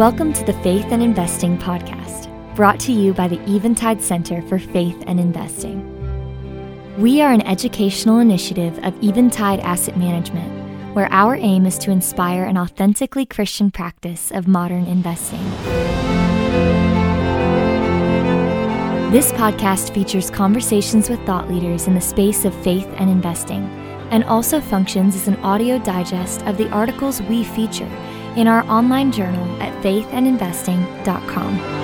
Welcome to the Faith and Investing Podcast, brought to you by the Eventide Center for Faith and Investing. We are an educational initiative of Eventide Asset Management, where our aim is to inspire an authentically Christian practice of modern investing. This podcast features conversations with thought leaders in the space of faith and investing, and also functions as an audio digest of the articles we feature in our online journal at faithandinvesting.com.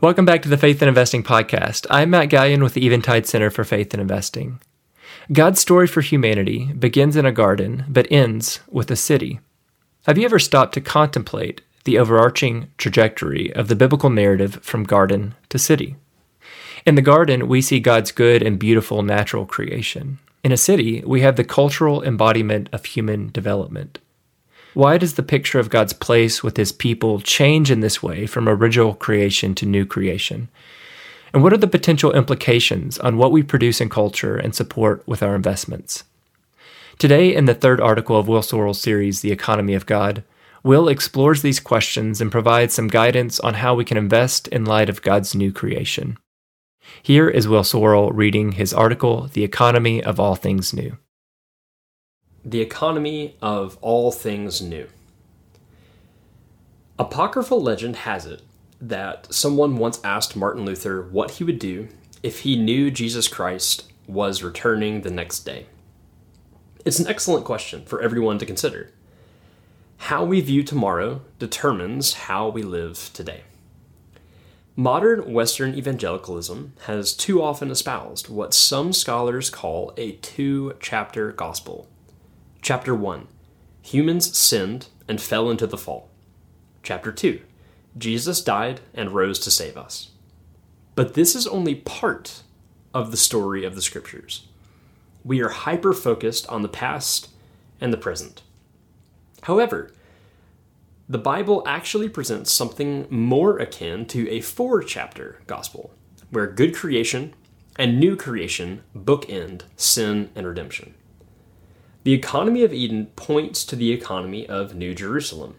Welcome back to the Faith and Investing Podcast. I'm Matt Galyon with the Eventide Center for Faith and Investing. God's story for humanity begins in a garden but ends with a city. Have you ever stopped to contemplate the overarching trajectory of the biblical narrative from garden to city? In the garden, we see God's good and beautiful natural creation. In a city, we have the cultural embodiment of human development. Why does the picture of God's place with his people change in this way from original creation to new creation? And what are the potential implications on what we produce in culture and support with our investments? Today, in the third article of Will Sorrell's series, The Economy of God, Will explores these questions and provides some guidance on how we can invest in light of God's new creation. Here is Will Sorrell reading his article, The Economy of All Things New. The economy of all things new. Apocryphal legend has it that someone once asked Martin Luther what he would do if he knew Jesus Christ was returning the next day. It's an excellent question for everyone to consider. How we view tomorrow determines how we live today. Modern Western evangelicalism has too often espoused what some scholars call a two chapter gospel Chapter 1 Humans sinned and fell into the fall. Chapter 2 Jesus died and rose to save us. But this is only part of the story of the scriptures. We are hyper focused on the past and the present. However, the Bible actually presents something more akin to a four chapter gospel, where good creation and new creation bookend sin and redemption. The economy of Eden points to the economy of New Jerusalem.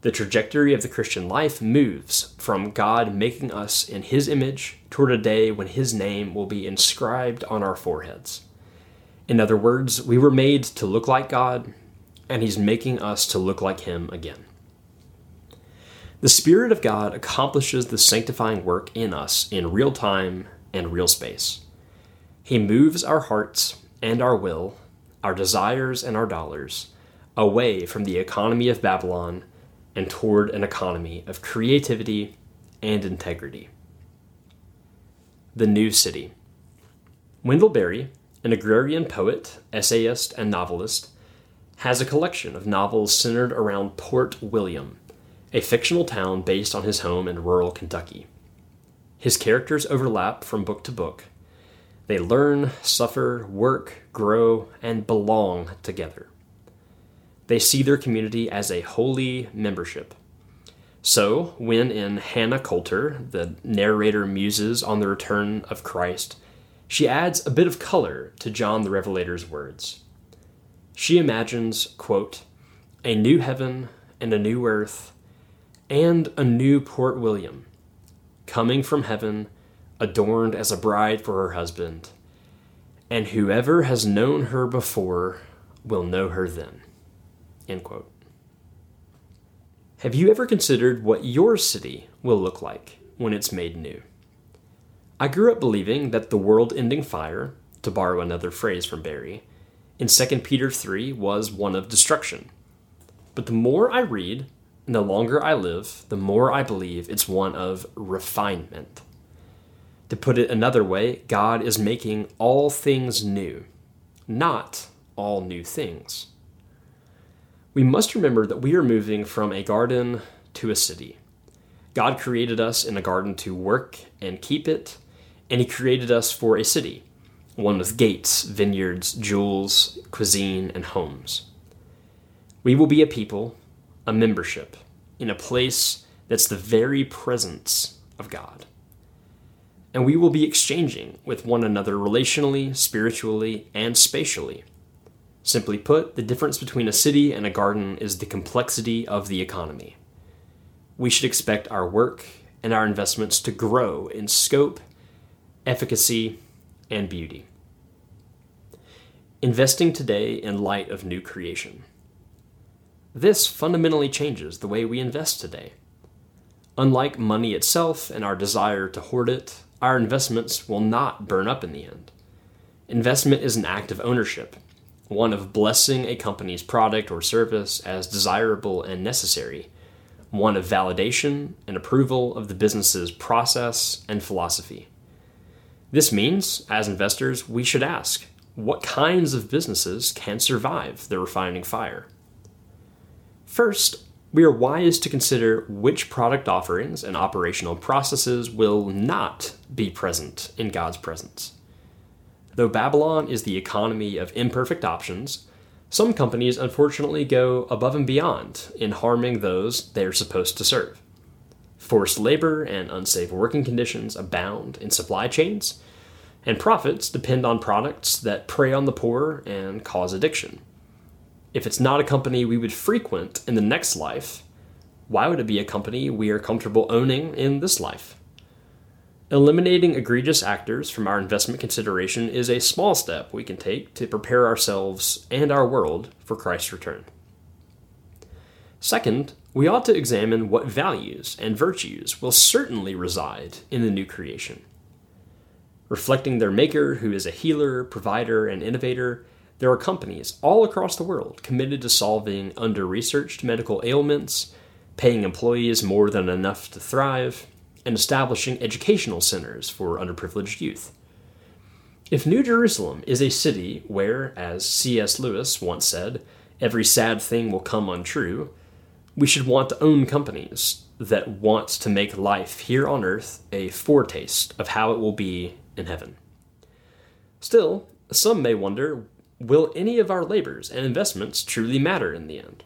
The trajectory of the Christian life moves from God making us in His image toward a day when His name will be inscribed on our foreheads. In other words, we were made to look like God, and He's making us to look like Him again. The Spirit of God accomplishes the sanctifying work in us in real time and real space. He moves our hearts and our will our desires and our dollars away from the economy of Babylon and toward an economy of creativity and integrity. The New City. Wendell Berry, an agrarian poet, essayist, and novelist, has a collection of novels centered around Port William, a fictional town based on his home in rural Kentucky. His characters overlap from book to book, they learn, suffer, work, grow, and belong together. They see their community as a holy membership. So, when in Hannah Coulter, the narrator muses on the return of Christ, she adds a bit of color to John the Revelator's words. She imagines, quote, a new heaven and a new earth and a new Port William, coming from heaven adorned as a bride for her husband, and whoever has known her before will know her then. End quote. Have you ever considered what your city will look like when it's made new? I grew up believing that the world ending fire, to borrow another phrase from Berry, in 2 Peter 3 was one of destruction. But the more I read and the longer I live, the more I believe it's one of refinement. To put it another way, God is making all things new, not all new things. We must remember that we are moving from a garden to a city. God created us in a garden to work and keep it, and He created us for a city, one with gates, vineyards, jewels, cuisine, and homes. We will be a people, a membership, in a place that's the very presence of God and we will be exchanging with one another relationally, spiritually, and spatially. Simply put, the difference between a city and a garden is the complexity of the economy. We should expect our work and our investments to grow in scope, efficacy, and beauty. Investing today in light of new creation. This fundamentally changes the way we invest today. Unlike money itself and our desire to hoard it, our investments will not burn up in the end. Investment is an act of ownership, one of blessing a company's product or service as desirable and necessary, one of validation and approval of the business's process and philosophy. This means, as investors, we should ask what kinds of businesses can survive the refining fire? First, we are wise to consider which product offerings and operational processes will not be present in God's presence. Though Babylon is the economy of imperfect options, some companies unfortunately go above and beyond in harming those they are supposed to serve. Forced labor and unsafe working conditions abound in supply chains, and profits depend on products that prey on the poor and cause addiction. If it's not a company we would frequent in the next life, why would it be a company we are comfortable owning in this life? Eliminating egregious actors from our investment consideration is a small step we can take to prepare ourselves and our world for Christ's return. Second, we ought to examine what values and virtues will certainly reside in the new creation. Reflecting their maker, who is a healer, provider, and innovator, there are companies all across the world committed to solving under researched medical ailments, paying employees more than enough to thrive, and establishing educational centers for underprivileged youth. If New Jerusalem is a city where, as C.S. Lewis once said, every sad thing will come untrue, we should want to own companies that want to make life here on earth a foretaste of how it will be in heaven. Still, some may wonder will any of our labors and investments truly matter in the end?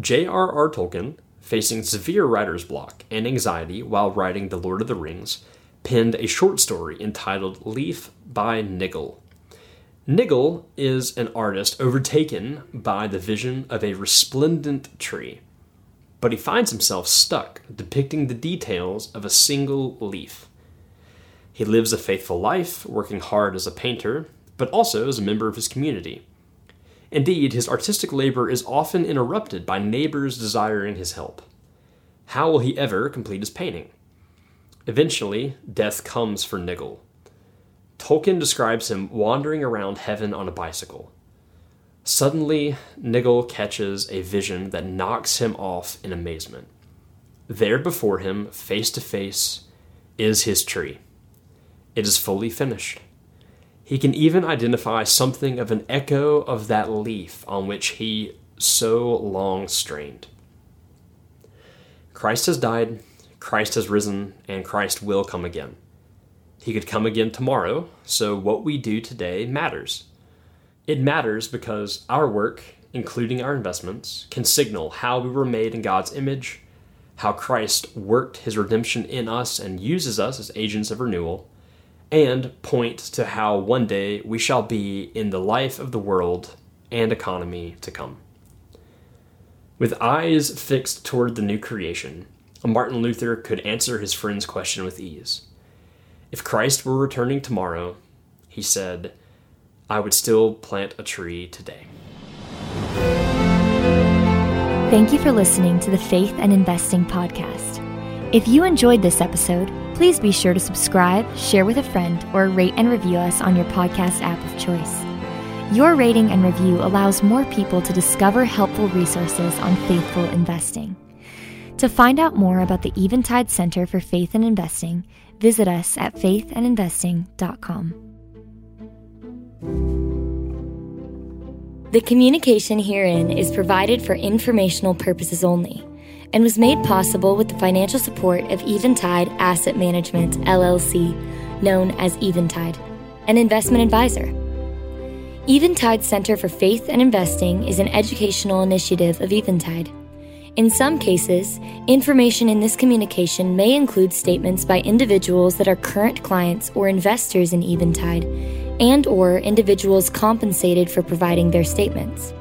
J.R.R. Tolkien facing severe writer's block and anxiety while writing The Lord of the Rings, penned a short story entitled Leaf by Niggle. Niggle is an artist overtaken by the vision of a resplendent tree, but he finds himself stuck depicting the details of a single leaf. He lives a faithful life, working hard as a painter, but also as a member of his community. Indeed, his artistic labor is often interrupted by neighbors desiring his help. How will he ever complete his painting? Eventually, death comes for Niggle. Tolkien describes him wandering around heaven on a bicycle. Suddenly, Niggle catches a vision that knocks him off in amazement. There before him, face to face, is his tree. It is fully finished. He can even identify something of an echo of that leaf on which he so long strained. Christ has died, Christ has risen, and Christ will come again. He could come again tomorrow, so what we do today matters. It matters because our work, including our investments, can signal how we were made in God's image, how Christ worked his redemption in us and uses us as agents of renewal, and point to how one day we shall be in the life of the world and economy to come. With eyes fixed toward the new creation, Martin Luther could answer his friend's question with ease. If Christ were returning tomorrow, he said, I would still plant a tree today. Thank you for listening to the Faith and Investing Podcast. If you enjoyed this episode, Please be sure to subscribe, share with a friend, or rate and review us on your podcast app of choice. Your rating and review allows more people to discover helpful resources on faithful investing. To find out more about the Eventide Center for Faith and Investing, visit us at faithandinvesting.com. The communication herein is provided for informational purposes only and was made possible with the financial support of Eventide Asset Management, LLC, known as Eventide, an investment advisor. Eventide Center for Faith and Investing is an educational initiative of Eventide. In some cases, information in this communication may include statements by individuals that are current clients or investors in Eventide and or individuals compensated for providing their statements.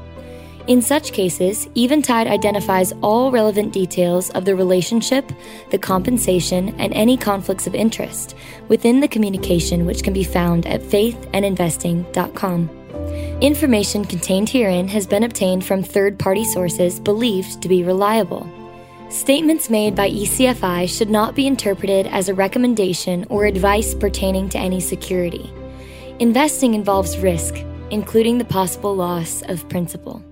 In such cases, Eventide identifies all relevant details of the relationship, the compensation, and any conflicts of interest within the communication which can be found at faithandinvesting.com. Information contained herein has been obtained from third party sources believed to be reliable. Statements made by ECFI should not be interpreted as a recommendation or advice pertaining to any security. Investing involves risk, including the possible loss of principal.